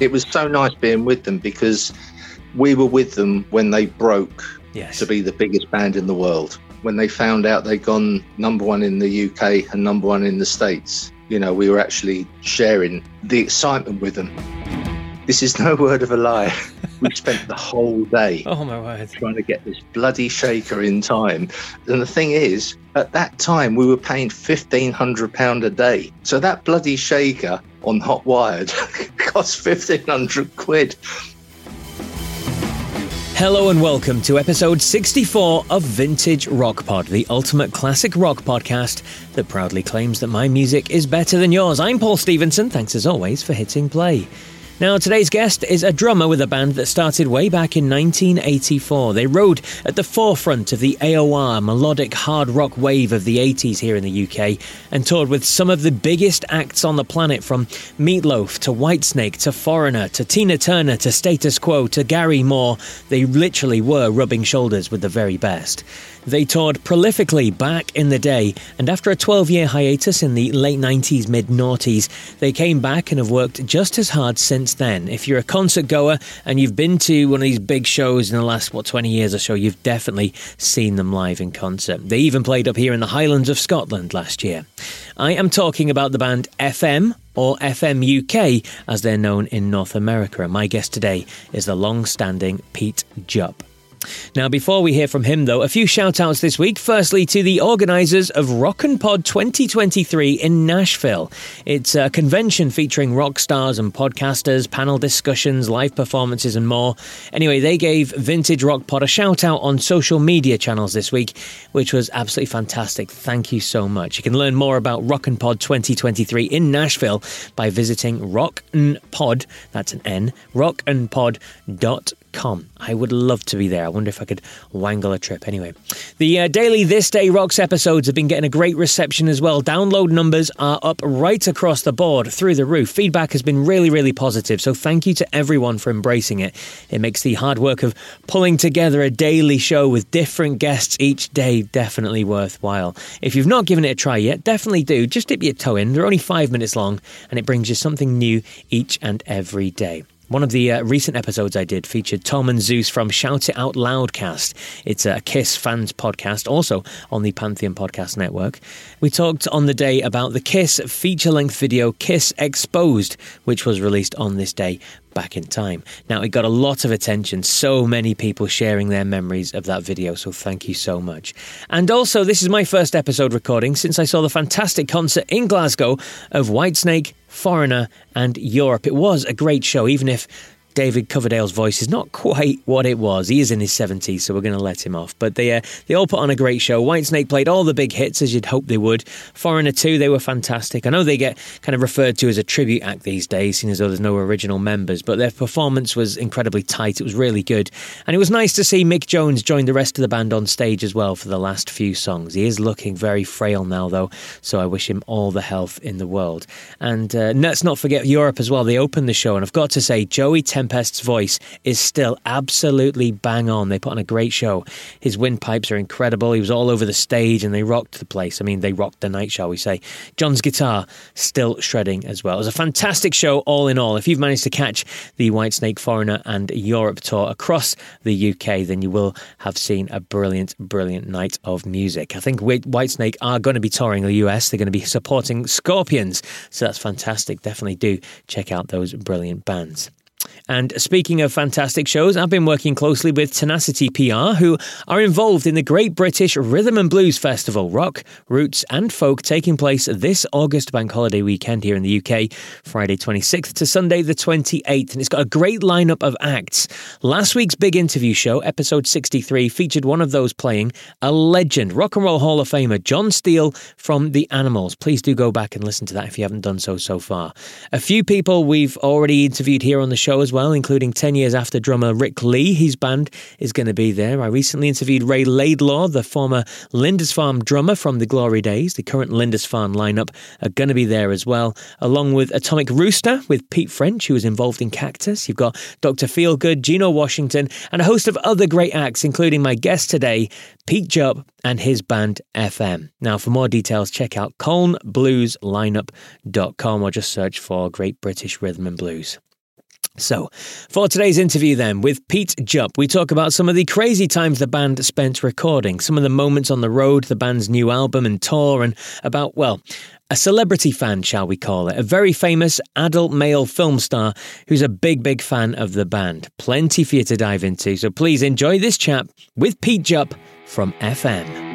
It was so nice being with them because we were with them when they broke Yes. to be the biggest band in the world. When they found out they'd gone number one in the UK and number one in the States, you know, we were actually sharing the excitement with them. This is no word of a lie. We spent the whole day Oh my word. trying to get this bloody shaker in time. And the thing is, at that time, we were paying £1,500 a day. So that bloody shaker on Hot Wired cost 1500 quid. Hello and welcome to episode 64 of Vintage Rock Pod, the ultimate classic rock podcast that proudly claims that my music is better than yours. I'm Paul Stevenson. Thanks as always for hitting play. Now, today's guest is a drummer with a band that started way back in 1984. They rode at the forefront of the AOR melodic hard rock wave of the 80s here in the UK and toured with some of the biggest acts on the planet from Meat Loaf to Whitesnake to Foreigner to Tina Turner to Status Quo to Gary Moore. They literally were rubbing shoulders with the very best. They toured prolifically back in the day, and after a 12 year hiatus in the late 90s, mid noughties, they came back and have worked just as hard since then. If you're a concert goer and you've been to one of these big shows in the last, what, 20 years or so, you've definitely seen them live in concert. They even played up here in the Highlands of Scotland last year. I am talking about the band FM or FM UK as they're known in North America. My guest today is the long standing Pete Jupp. Now, before we hear from him, though, a few shout outs this week. Firstly, to the organisers of Rock and Pod 2023 in Nashville. It's a convention featuring rock stars and podcasters, panel discussions, live performances, and more. Anyway, they gave Vintage Rock Pod a shout out on social media channels this week, which was absolutely fantastic. Thank you so much. You can learn more about Rock and Pod 2023 in Nashville by visiting Rock and Pod, that's an N, rockandpod.com. I would love to be there. I wonder if I could wangle a trip. Anyway, the uh, daily This Day Rocks episodes have been getting a great reception as well. Download numbers are up right across the board, through the roof. Feedback has been really, really positive. So thank you to everyone for embracing it. It makes the hard work of pulling together a daily show with different guests each day definitely worthwhile. If you've not given it a try yet, definitely do. Just dip your toe in. They're only five minutes long, and it brings you something new each and every day. One of the uh, recent episodes I did featured Tom and Zeus from Shout It Out Loudcast. It's a Kiss fans podcast, also on the Pantheon Podcast Network. We talked on the day about the Kiss feature length video Kiss Exposed, which was released on this day back in time. Now, it got a lot of attention, so many people sharing their memories of that video, so thank you so much. And also, this is my first episode recording since I saw the fantastic concert in Glasgow of Whitesnake, Foreigner, and Europe. It was a great show, even if David Coverdale's voice is not quite what it was. He is in his 70s, so we're going to let him off. But they uh, they all put on a great show. Whitesnake played all the big hits, as you'd hope they would. Foreigner too, they were fantastic. I know they get kind of referred to as a tribute act these days, seeing as though there's no original members, but their performance was incredibly tight. It was really good. And it was nice to see Mick Jones join the rest of the band on stage as well for the last few songs. He is looking very frail now, though, so I wish him all the health in the world. And uh, let's not forget Europe as well. They opened the show, and I've got to say, Joey Tempest's voice is still absolutely bang on. They put on a great show. His windpipes are incredible. He was all over the stage and they rocked the place. I mean, they rocked the night, shall we say. John's guitar still shredding as well. It was a fantastic show, all in all. If you've managed to catch the Whitesnake Foreigner and Europe tour across the UK, then you will have seen a brilliant, brilliant night of music. I think Whitesnake are going to be touring the US. They're going to be supporting Scorpions. So that's fantastic. Definitely do check out those brilliant bands. And speaking of fantastic shows, I've been working closely with Tenacity PR, who are involved in the Great British Rhythm and Blues Festival, rock, roots, and folk, taking place this August bank holiday weekend here in the UK, Friday 26th to Sunday the 28th. And it's got a great lineup of acts. Last week's big interview show, episode 63, featured one of those playing a legend, Rock and Roll Hall of Famer John Steele from The Animals. Please do go back and listen to that if you haven't done so so far. A few people we've already interviewed here on the show as well, including 10 years after drummer Ric Lee. His band is going to be there. I recently interviewed Ray Laidlaw, the former Lindisfarne drummer from the Glory Days. The current Lindisfarne lineup are going to be there as well, along with Atomic Rooster with Pete French, who was involved in Cactus. You've got Dr. Feelgood, Geno Washington, and a host of other great acts, including my guest today, Pete Jupp, and his band FM. Now, for more details, check out colnblueslineup.com or just search for Great British Rhythm and Blues. So, for today's interview, then, with Pete Jupp, we talk about some of the crazy times the band spent recording, some of the moments on the road, the band's new album and tour, and about, well, a celebrity fan, shall we call it, a very famous adult male film star who's a big, big fan of the band. Plenty for you to dive into, so please enjoy this chat with Pete Jupp from FM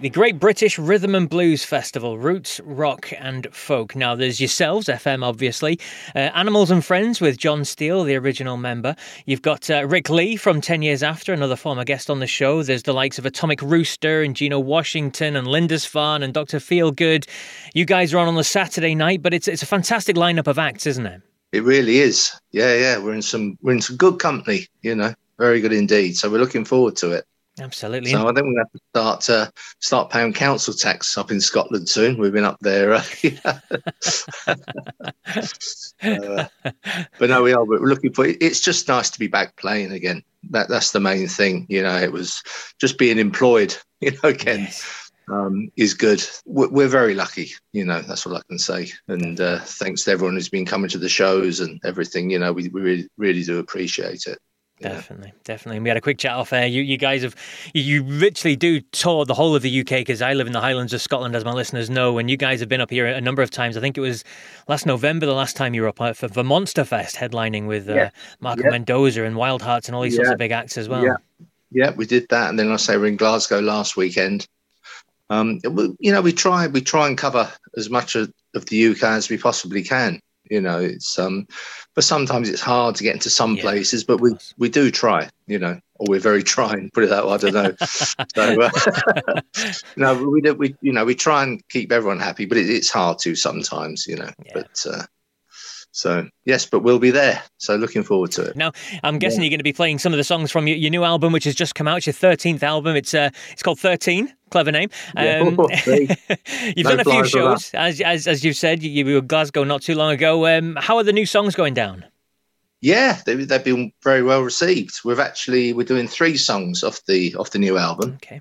the Great British Rhythm and Blues Festival, Roots, Rock and Folk. Now, there's yourselves, FM, obviously, uh, Animals and Friends with John Steele, the original member. You've got uh, Ric Lee from 10 Years After, another former guest on the show. There's the likes of Atomic Rooster and Geno Washington and Lindisfarne and Dr. Feelgood. You guys are on on the Saturday night, but it's, it's a fantastic lineup of acts, isn't it? It really is. Yeah, yeah. We're in some we're in some good company, you know. Very good indeed. So we're looking forward to it. Absolutely. So I think we have to start uh, start paying council tax up in Scotland soon. We've been up there, uh, uh, but no, we are. We're looking for. It's just nice to be back playing again. That that's the main thing. You know, it was just being employed. You know, again. Yes. Um, is good. We're, we're, very lucky, you know. That's all I can say. And uh, thanks to everyone who's been coming to the shows and everything. You know, we, we really, really do appreciate it. Definitely, yeah. definitely. And we had a quick chat off air. You, you guys have, you literally do tour the whole of the UK because I live in the Highlands of Scotland, as my listeners know. And you guys have been up here a number of times. I think it was last November, the last time you were up uh, for the Monster Fest, headlining with uh, yeah. Marco yeah. Mendoza and Wild Hearts and all these sorts of big acts as well. Yeah, yeah, we did that. And then I say we're in Glasgow last weekend. Um, you know, we try we try and cover as much of, of the UK as we possibly can. You know, it's um, but sometimes it's hard to get into some yeah, places. But we we do try. You know, or we're very trying. Put it that way. I don't know. so uh, no, we do. We you know we try and keep everyone happy, but it, it's hard to sometimes. You know, yeah. but. Uh, so yes, but we'll be there. So looking forward to it. Now, I'm guessing yeah. you're going to be playing some of the songs from your, your, new album, which has just come out. It's your 13th album. It's uh, it's called 13. Clever name. Um, you've no done a few shows, as, as as you've said. You, you were Glasgow not too long ago. Um, how are the new songs going down? Yeah, they, have been very well received. We've actually we're doing three songs off the off the new album. Okay.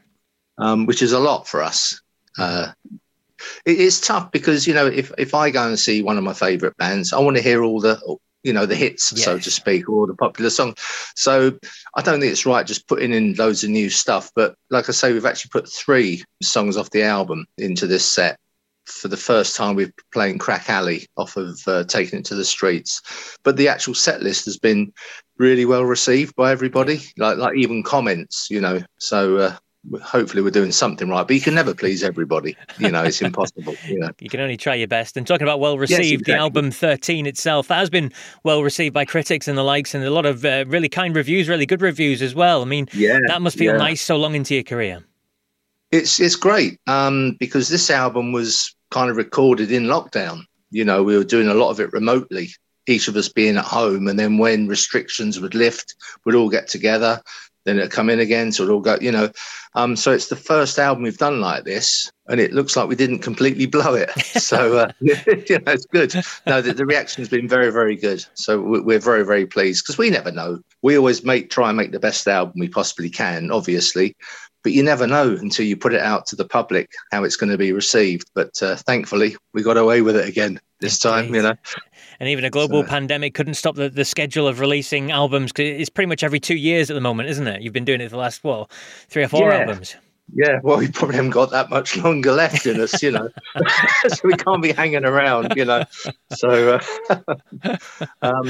Um, which is a lot for us. Uh, it's tough because you know if if I go and see one of my favourite bands, I want to hear all the you know the hits, so to speak, or the popular song. So I don't think it's right just putting in loads of new stuff. But like I say, we've actually put three songs off the album into this set. For the first time, we're playing Crack Alley off of uh, Taking It to the Streets. But the actual set list has been really well received by everybody, like like even comments, you know. So uh, hopefully we're doing something right but you can never please everybody. You know it's impossible. You, you can only try your best. And talking about well received yes, exactly. the album 13 itself that has been well received by critics and the likes and a lot of uh, really kind reviews really good reviews as well. I mean yeah, that must feel yeah. nice so long into your career. It's it's great um, because this album was kind of recorded in lockdown. You know we were doing a lot of it remotely each of us being at home and then when restrictions would lift we'd all get together then it'll come in again. So it'll all go, you know. Um, so it's the first album we've done like this, and it looks like we didn't completely blow it. So uh, you know, it's good. No, the, the reaction's been very, very good. So we're very, very pleased because we never know. We always make try and make the best album we possibly can, obviously, but you never know until you put it out to the public how it's going to be received. But uh, thankfully, we got away with it again this time, you know. And even a global so, pandemic couldn't stop the, the schedule of releasing albums. Cause it's pretty much every two years at the moment, isn't it? You've been doing it for the last, well, three or four yeah. albums. Yeah, well, we probably haven't got that much longer left in us, you know. so we can't be hanging around, you know. So, uh, um,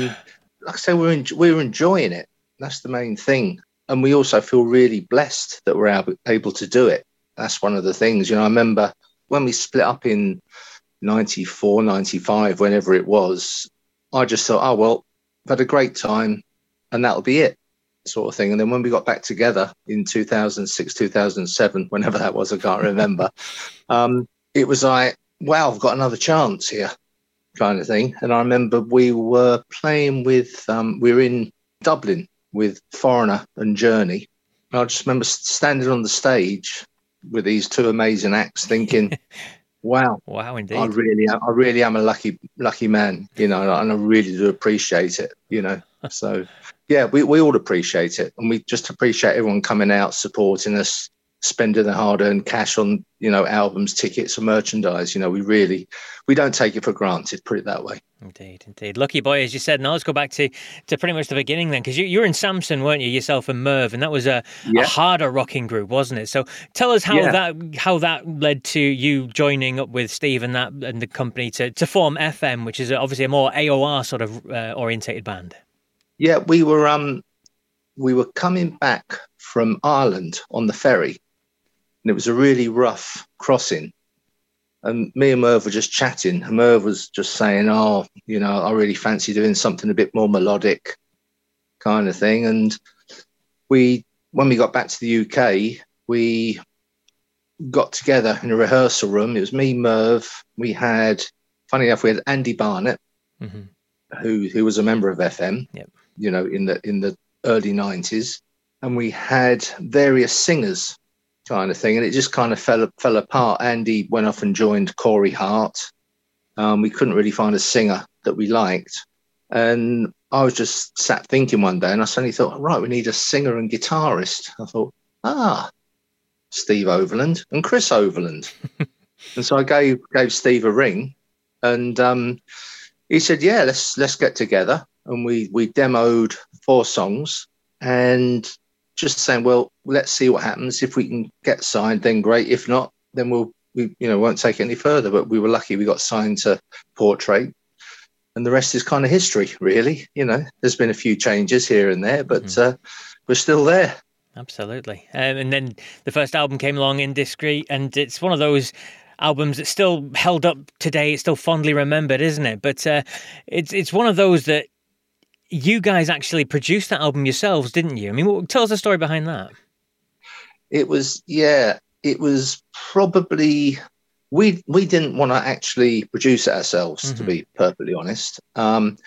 like I say, we're en- we're enjoying it. That's the main thing, and we also feel really blessed that we're able to do it. That's one of the things, you know. I remember when we split up in 94, 95, whenever it was, I just thought, oh, well, I've had a great time and that'll be it, sort of thing. And then when we got back together in 2006, 2007, whenever that was, I can't remember, um, it was like, wow, I've got another chance here, kind of thing. And I remember we were playing with, um, we were in Dublin with Foreigner and Journey. And I just remember standing on the stage with these two amazing acts thinking, Wow! Wow, indeed. I really, am, I really am a lucky, lucky man, you know, and I really do appreciate it, you know. So, yeah, we, we all appreciate it, and we just appreciate everyone coming out, supporting us, spending the hard-earned cash on you know albums, tickets, and merchandise. You know, we really we don't take it for granted. Put it that way. Indeed, indeed. Lucky boy, as you said. Now let's go back to, to pretty much the beginning then, because you, you were in Samson, weren't you, yourself and Merv, and that was a, yeah. a harder rocking group, wasn't it? So tell us how yeah. that how that led to you joining up with Steve and that and the company to, to form FM, which is obviously a more AOR sort of uh, orientated band. Yeah, we were um we were coming back from Ireland on the ferry, and it was a really rough crossing and me and Merv were just chatting. Merv was just saying, "Oh, you know, I really fancy doing something a bit more melodic, kind of thing." And we, when we got back to the UK, we got together in a rehearsal room. It was me, Merv. We had, funny enough, we had Andy Barnett, mm-hmm. who who was a member of FM. Yep. You know, in the in the early nineties, and we had various singers kind of thing, and it just kind of fell fell apart. Andy went off and joined Corey Hart. Um, we couldn't really find a singer that we liked, and I was just sat thinking one day, and I suddenly thought, right, we need a singer and guitarist. I thought, ah, Steve Overland and Chris Overland, and so I gave gave Steve a ring, and um, he said, yeah, let's let's get together, and we we demoed four songs, and just saying, well, let's see what happens. If we can get signed, then great. If not, then we'll we you know won't take it any further. But we were lucky we got signed to Portrait, and the rest is kind of history, really. You know, there's been a few changes here and there, but mm-hmm. uh, we're still there. Absolutely. Um, and then the first album came along, Indiscreet, and it's one of those albums that's still held up today. It's still fondly remembered, isn't it? But uh, it's it's one of those that you guys actually produced that album yourselves, didn't you? I mean, tell us the story behind that. It was, yeah, it was probably we we didn't want to actually produce it ourselves, mm-hmm. to be perfectly honest. Um,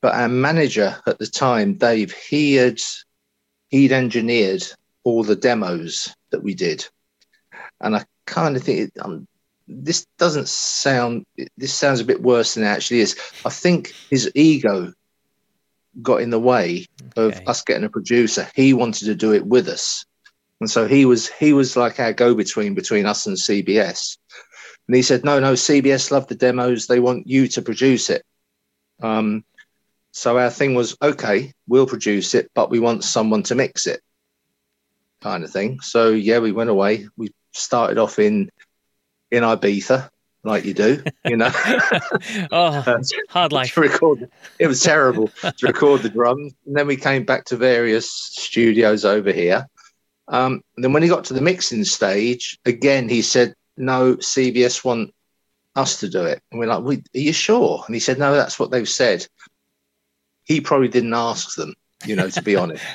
but our manager at the time, Dave, he had he'd engineered all the demos that we did, and I kind of think it, um, this doesn't sound. This sounds a bit worse than it actually is. I think his ego got in the way okay. of us getting a producer. He wanted to do it with us. And so he was he was like our go-between between us and CBS. And he said, No, no, CBS love the demos. They want you to produce it. Um, so our thing was, okay, we'll produce it, but we want someone to mix it, kind of thing. So yeah, we went away. We started off in in Ibiza, like you do, you know. oh, hard life. to record, it was terrible to record the drums. And then we came back to various studios over here. Um, and then when he got to the mixing stage, again, he said, no, CBS want us to do it. And we're like, are you sure? And he said, no, that's what they've said. He probably didn't ask them, you know, to be honest.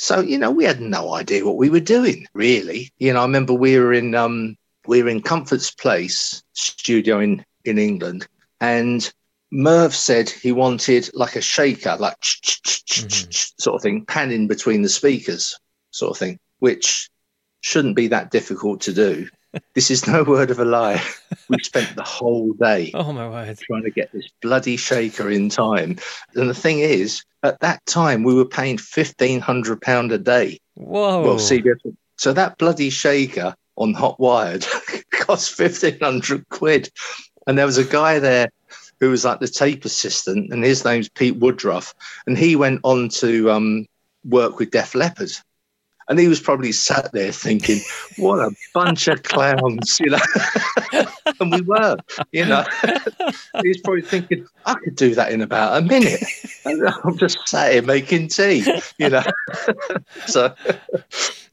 So, you know, we had no idea what we were doing, really. You know, I remember we were in um, we were in Comfort's Place studio in, in England, and Merv said he wanted like a shaker, like mm-hmm. sort of thing, panning between the speakers, sort of thing, which shouldn't be that difficult to do. this is no word of a lie. We spent the whole day oh my word. trying to get this bloody shaker in time. And the thing is, at that time, we were paying fifteen hundred pound a day. Whoa! Well, CBS. So that bloody shaker on Hot Wired cost fifteen hundred quid, and there was a guy there who was like the tape assistant, and his name's Pete Woodroffe, and he went on to um, work with Def Leppard. And he was probably sat there thinking, "What a bunch of clowns," you know. and we were, you know. he was probably thinking, "I could do that in about a minute." And I'm just sat here making tea, you know. so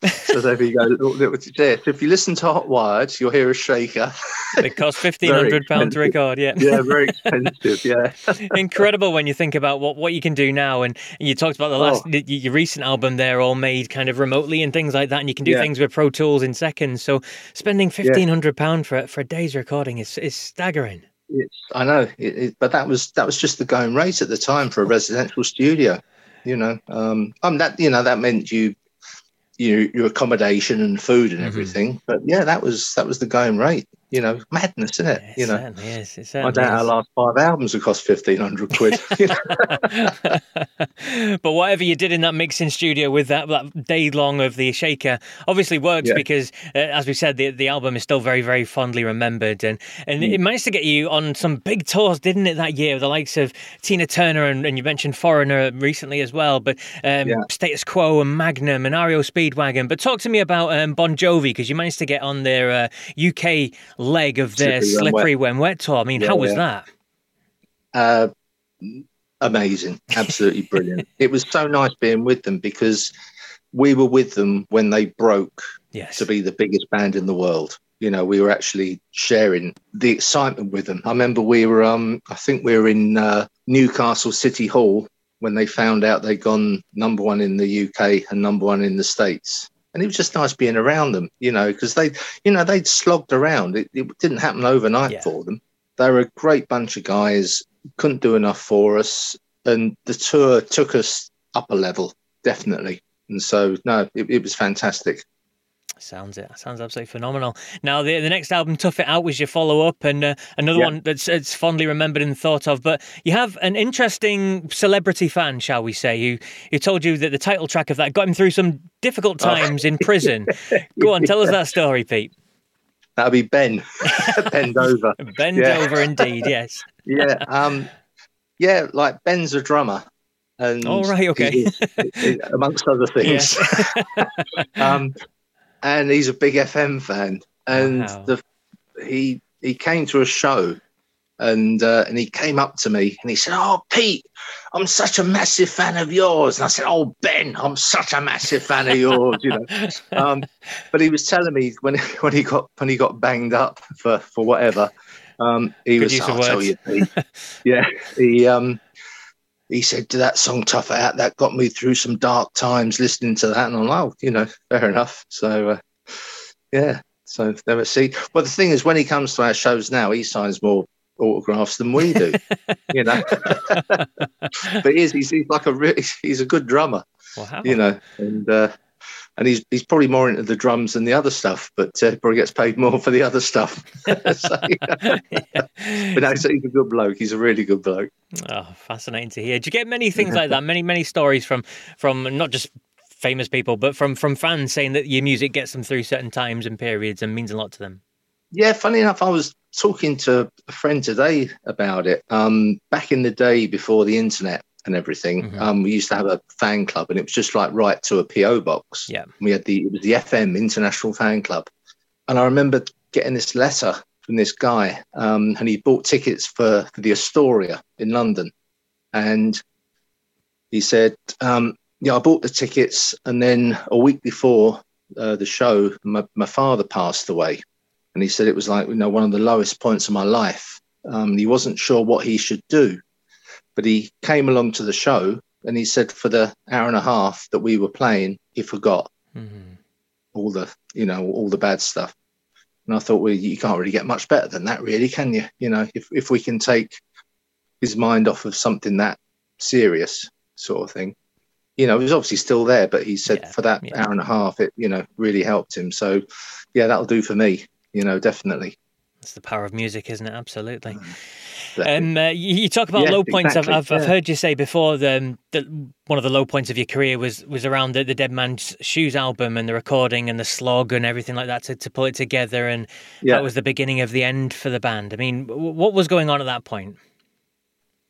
so there you go. If you listen to Hot Wired, you'll hear a shaker. It costs fifteen hundred pounds to record. Yeah, yeah, very expensive. Yeah, incredible when you think about what, what you can do now. And, you talked about the last oh. your recent album there, all made kind of remotely and things like that. And you can do yeah. things with Pro Tools in seconds. So spending fifteen hundred pound for for a day's recording is is staggering. It's, I know, it, it, but that was that was just the going rate at the time for a residential studio. You know, um, um, that you know that meant you your your accommodation and food and mm-hmm. everything. Mm-hmm. But yeah, that was that was the going rate. You know, madness, isn't it? It you know, is. It I doubt our last five albums have cost fifteen hundred quid. but whatever you did in that mixing studio with that, that day long of the shaker obviously works Yeah. because, uh, as we said, the, the album is still very, very fondly remembered. And, and Mm. it managed to get you on some big tours, didn't it, that year? The likes of Tina Turner and, and you mentioned Foreigner recently as well, but um, Yeah. Status Quo and Magnum and REO Speedwagon. But talk to me about um, Bon Jovi because you managed to get on their uh, UK leg of their Slippery When Wet. When Wet tour. I mean, Yeah, how was yeah. that? uh, amazing, absolutely brilliant. It was so nice being with them because we were with them when they broke Yes. to be the biggest band in the world. You know, we were actually sharing the excitement with them. I remember we were, um, I think we were in uh, Newcastle City Hall when they found out they'd gone number one in the UK and number one in the States. And it was just nice being around them, you know, because they, you know, they'd slogged around. It, it didn't happen overnight Yeah. for them. They were a great bunch of guys, couldn't do enough for us. And the tour took us up a level, definitely. And so, no, it, it was fantastic. Sounds it. Sounds absolutely phenomenal. Now, the the next album, Tough It Out, was your follow up, and uh, another Yeah. one that's it's fondly remembered and thought of. But you have an interesting celebrity fan, shall we say, who who told you that the title track of that got him through some difficult Oh. times in prison. Go on, tell us that story, Pete. That'd be Ben, Ben Dover. Bend Yeah. over, indeed. Yes. Yeah, um, yeah, like Ben's a drummer, and All right, okay. he he- amongst other things. um, and he's a big FM fan, and Wow. the he he came to a show. And uh, and he came up to me and he said, "Oh, Pete, I'm such a massive fan of yours." And I said, "Oh, Ben, I'm such a massive fan of yours." You know, um, but he was telling me when when he got when he got banged up for for whatever, um, he Good was. I'll tell you, Pete. yeah, he um, he said to that song "Tough Out" that got me through some dark times listening to that, and I'm like, oh, you know, fair enough. So, uh, yeah, so there we see. Well, the thing is, when he comes to our shows now, he signs more autographs than we do, you know. but he is, he's, he's like a he's a good drummer Wow. you know, and uh, and he's he's probably more into the drums than the other stuff, but uh, probably gets paid more for the other stuff. so, yeah. But no, so he's a good bloke. He's a really good bloke. Oh, fascinating to hear. Do you get many things like that? Many, many stories from from not just famous people, but from from fans saying that your music gets them through certain times and periods and means a lot to them. Yeah, funny enough, I was talking to a friend today about it. Um, back in the day before the internet and everything, Mhm. um, we used to have a fan club, and it was just like right to a PO box. Yeah. we had the it was the FM International Fan Club, and I remember getting this letter from this guy, um, and he bought tickets for, for the Astoria in London, and he said, um, "Yeah, I bought the tickets, and then a week before uh, the show, my, my father passed away, and he said it was like you know one of the lowest points of my life. Um, he wasn't sure what he should do, but he came along to the show, and he said for the hour and a half that we were playing, he forgot." hmm all the you know all the bad stuff and i thought well you can't really get much better than that really can you you know if, if we can take his mind off of something that serious sort of thing you know he was obviously still there but he said Yeah, for that yeah. hour and a half it you know really helped him so yeah that'll do for me you know definitely It's the power of music, isn't it? Absolutely. Um, uh, you, you talk about Yeah, low points. exactly, I've, I've, I've heard you say before the, that one of the low points of your career was was around the, the Dead Man's Shoes album and the recording and the slog and everything like that to, to pull it together. And yeah that was the beginning of the end for the band. I mean, what was going on at that point?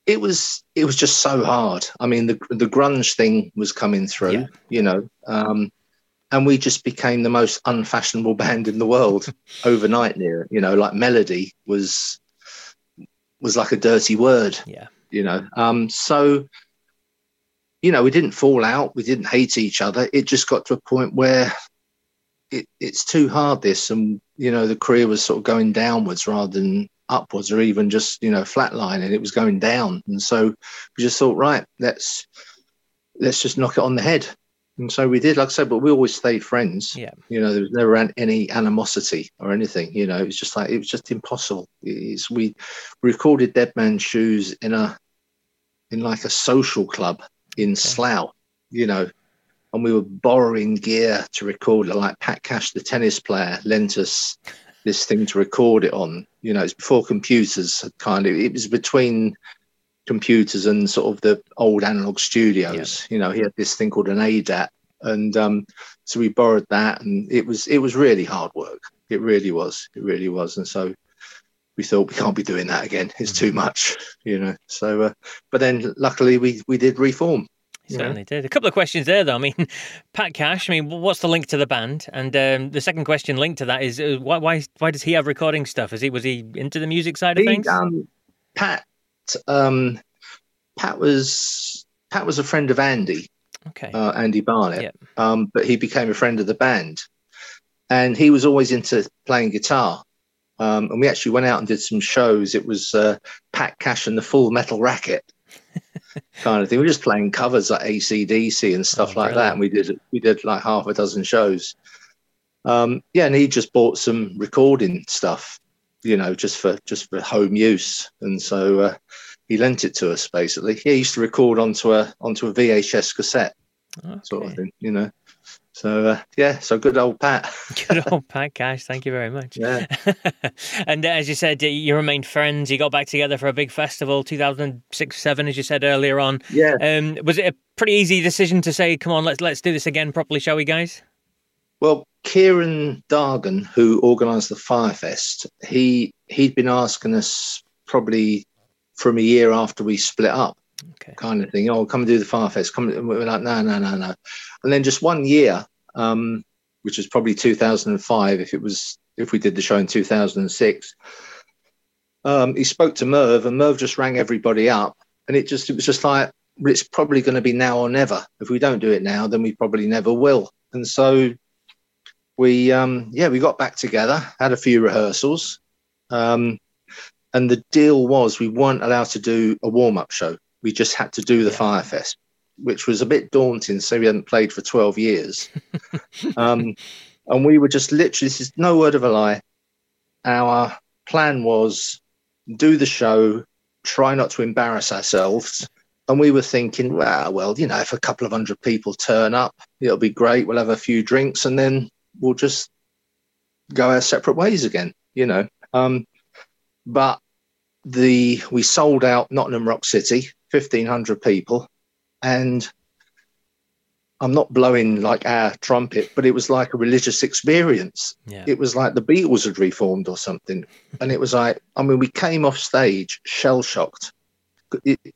it was it was just so hard. I mean, the the grunge thing was coming through, Yeah. you know, um, and we just became the most unfashionable band in the world overnight. Near, you know, like melody was was like a dirty word, Yeah. you know. Um, so, you know, we didn't fall out, we didn't hate each other. It just got to a point where it, it's too hard. This, and you know, the career was sort of going downwards rather than upwards, or even just you know flatlining. It was going down, and so we just thought, right, let's let's just knock it on the head. And so we did, like I said, but we always stayed friends. Yeah. You know, there was never any animosity or anything. You know, it was just like it was just impossible. It's, we recorded Dead Man's Shoes in a in like a social club in Slough. You know, and we were borrowing gear to record. Like Pat Cash, the tennis player, lent us this thing to record it on. You know, it's before computers had kind of. It was between computers and sort of the old analog studios. You know, he had this thing called an ADAT, and um, so we borrowed that, and it was it was really hard work. It really was. It really was, and so we thought we can't be doing that again. It's too much, you know. So, uh, but then luckily we we did reform. You certainly know? did. A couple of questions there, though. I mean, Pat Cash. I mean, what's the link to the band? And um, the second question linked to that is uh, why, why why does he have recording stuff? Is he was he into the music side of he, things? Um, Pat, um, Pat was Pat was a friend of Andy. Okay. Uh, Andy Barnett. Yep. Um, but he became a friend of the band, and he was always into playing guitar. Um, and we actually went out and did some shows. It was uh, Pat Cash and the Full Metal Racket kind of thing. We were just playing covers like ACDC and stuff oh, like that. And we did we did like half a dozen shows. Um, yeah, and he just bought some recording stuff, you know, just for just for home use. And so uh, he lent it to us basically. He used to record onto a onto a VHS cassette, okay. sort of thing, you know. So uh, yeah, so good old Pat. good old Pat Cash. Thank you very much. Yeah. and uh, as you said, you remained friends. You got back together for a big festival, 2006, seven, as you said earlier on. Yeah. Um, was it a pretty easy decision to say, "Come on, let's let's do this again properly, shall we, guys?" Well, Kieran Dargan, who organised the Firefest, he he'd been asking us probably from a year after we split up okay. kind of thing. Oh, come and do the Firefest. Come, and we're like, no, no, no, no. And then just one year, um, which was probably 2005, if it was if we did the show in 2006. Um, he spoke to Merv, and Merv just rang everybody up, and it just it was just like it's probably going to be now or never. If we don't do it now, then we probably never will. And so we, um, yeah, we got back together, had a few rehearsals, um, and the deal was we weren't allowed to do a warm up show we just had to do the yeah. Firefest, which was a bit daunting. So we hadn't played for 12 years. um, and we were just literally, this is no word of a lie. Our plan was do the show, try not to embarrass ourselves. And we were thinking, well, well, you know, if a couple of hundred people turn up, it'll be great. We'll have a few drinks and then we'll just go our separate ways again, you know. Um, but the we sold out Nottingham Rock City 1,500 people. And I'm not blowing like our trumpet, but it was like a religious experience. Yeah. It was like the Beatles had reformed or something. And it was like, I mean, we came off stage shell shocked.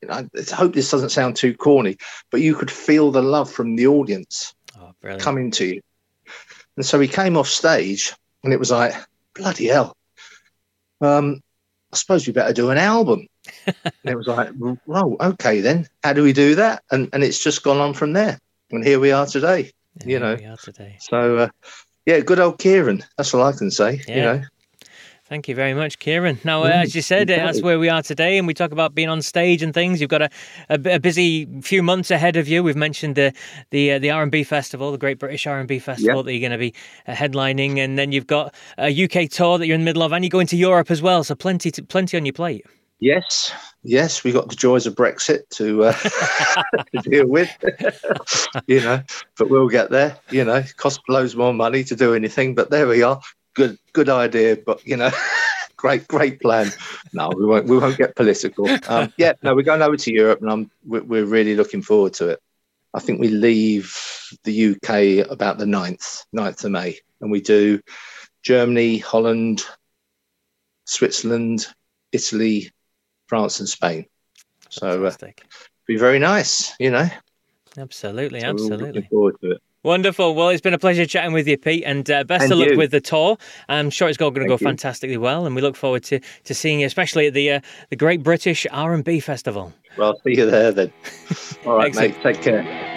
I hope this doesn't sound too corny, but you could feel the love from the audience oh, coming to you. And so he came off stage and it was like, bloody hell. Um, I suppose we better do an album. and it was like, well, okay, then how do we do that? And and it's just gone on from there. And here we are today. Yeah, you know, we are today. So, uh, yeah, good old Kieran. That's all I can say. Yeah. You know. Thank you very much, Kieran. Now, uh, as you said, that's where we are today, and we talk about being on stage and things. You've got a, a, a busy few months ahead of you. We've mentioned the the uh, the R and B festival, the Great British R and B festival yep. that you're going to be uh, headlining, and then you've got a UK tour that you're in the middle of, and you're going to Europe as well. So plenty to, plenty on your plate. Yes, yes, we got the joys of Brexit to, uh, to deal with, you know, but we'll get there. You know, cost loads more money to do anything, but there we are good good idea, but you know, great great plan. No, we won't we won't get political. Um, yeah, no, we're going over to Europe, and I'm we're, we're really looking forward to it. I think we leave the UK about the 9th, 9th of May, and we do Germany, Holland, Switzerland, Italy, France, and Spain. So uh, be very nice, you know. Absolutely, so absolutely. Looking forward to it. Wonderful. Well, it's been a pleasure chatting with you, Pete, and uh, best and of luck with the tour. I'm sure it's all going to go you. fantastically well, and we look forward to, to seeing you, especially at the uh, the Great British R&B Festival. Well, see you there then. All right, mate. Take care.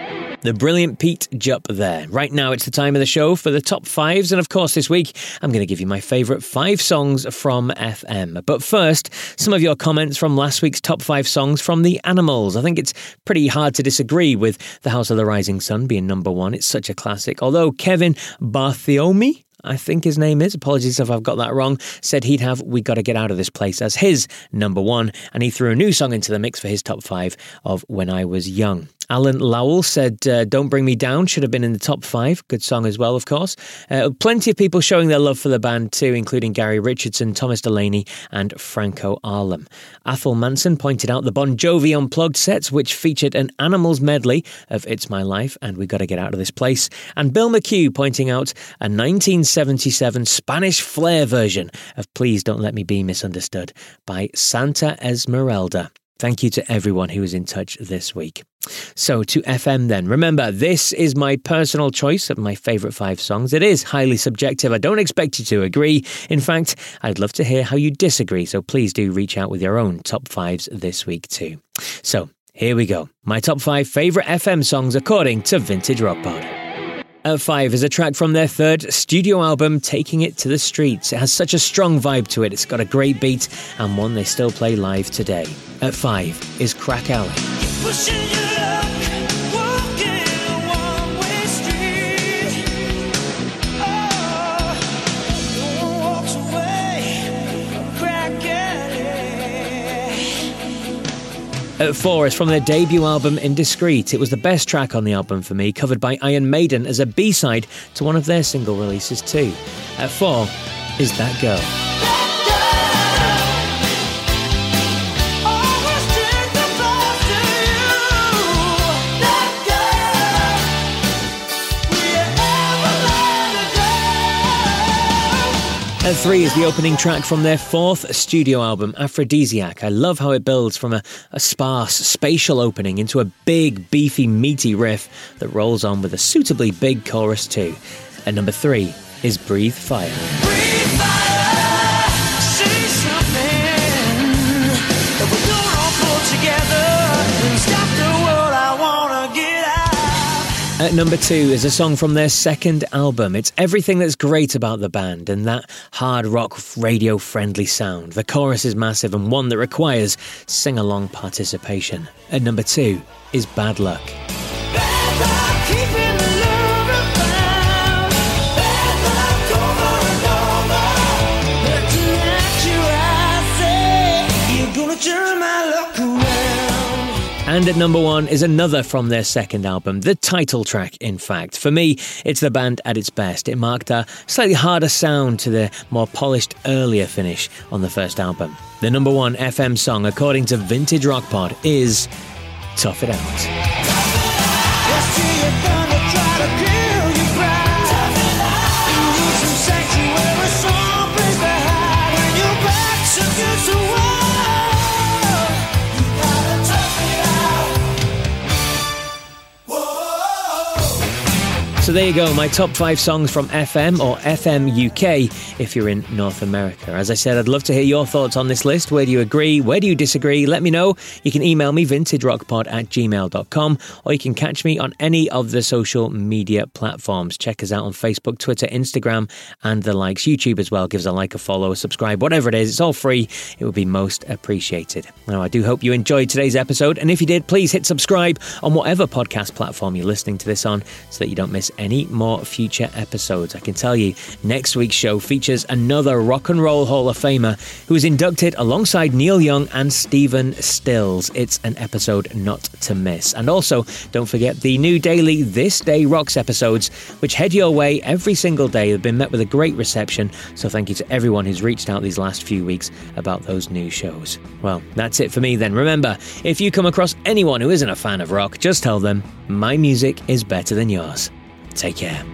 The brilliant Pete Jupp there. Right now, it's the time of the show for the top fives. And of course, this week, I'm going to give you my favourite five songs from FM. But first, some of your comments from last week's top five songs from The Animals. I think it's pretty hard to disagree with The House of the Rising Sun being number one. It's such a classic. Although Kevin Bartholomew I think his name is, apologies if I've got that wrong, said he'd have We Gotta Get Out of This Place as his number one, and he threw a new song into the mix for his top five of When I Was Young. Alan Lowell said, uh, Don't Bring Me Down should have been in the top five. Good song as well, of course. Uh, plenty of people showing their love for the band too, including Gary Richardson, Thomas Delaney, and Franco Arlem. Athol Manson pointed out the Bon Jovi Unplugged sets, which featured an Animals medley of It's My Life and We Gotta Get Out of This Place. And Bill McHugh pointing out a 1977 Spanish flair version of Please Don't Let Me Be Misunderstood by Santa Esmeralda. Thank you to everyone who was in touch this week. So, to FM then. Remember, this is my personal choice of my favourite five songs. It is highly subjective. I don't expect you to agree. In fact, I'd love to hear how you disagree. So, please do reach out with your own top fives this week, too. So, here we go. My top five favourite FM songs according to Vintage Rock Pod. At five is a track from their third studio album, Taking It to the Streets. It has such a strong vibe to it, it's got a great beat, and one they still play live today. At five is Crack Alley. Four is from their debut album Indiscreet. It was the best track on the album for me, covered by Iron Maiden as a B side to one of their single releases too. At four is That Girl. At three is the opening track from their fourth studio album, Aphrodisiac. I love how it builds from a, a, sparse, spatial opening into a big, beefy, meaty riff that rolls on with a suitably big chorus, too. And number three is Breathe Fire. Breathe fire At number two is a song from their second album. It's everything that's great about the band and that hard rock radio friendly sound. The chorus is massive and one that requires sing along participation. At number two is Bad Luck. Bad luck And at number one is another from their second album, the title track, in fact. For me, it's the band at its best. It marked a slightly harder sound to the more polished earlier finish on the first album. The number one FM song, according to Vintage Rock Pod, is Tough It Out. So there you go, my top five songs from FM or FM UK if you're in North America. As I said, I'd love to hear your thoughts on this list. Where do you agree? Where do you disagree? Let me know. You can email me vintagerockpod at gmail.com or you can catch me on any of the social media platforms. Check us out on Facebook, Twitter, Instagram, and the likes. YouTube as well. Give us a like, a follow, a subscribe, whatever it is. It's all free. It would be most appreciated. Now, I do hope you enjoyed today's episode. And if you did, please hit subscribe on whatever podcast platform you're listening to this on so that you don't miss any more future episodes. I can tell you, next week's show features another Rock and Roll Hall of Famer who was inducted alongside Neil Young and Stephen Stills. It's an episode not to miss. And also, don't forget the new daily This Day Rocks episodes, which head your way every single day. They've been met with a great reception, so thank you to everyone who's reached out these last few weeks about those new shows. Well, that's it for me then. Remember, if you come across anyone who isn't a fan of rock, just tell them my music is better than yours. Take care.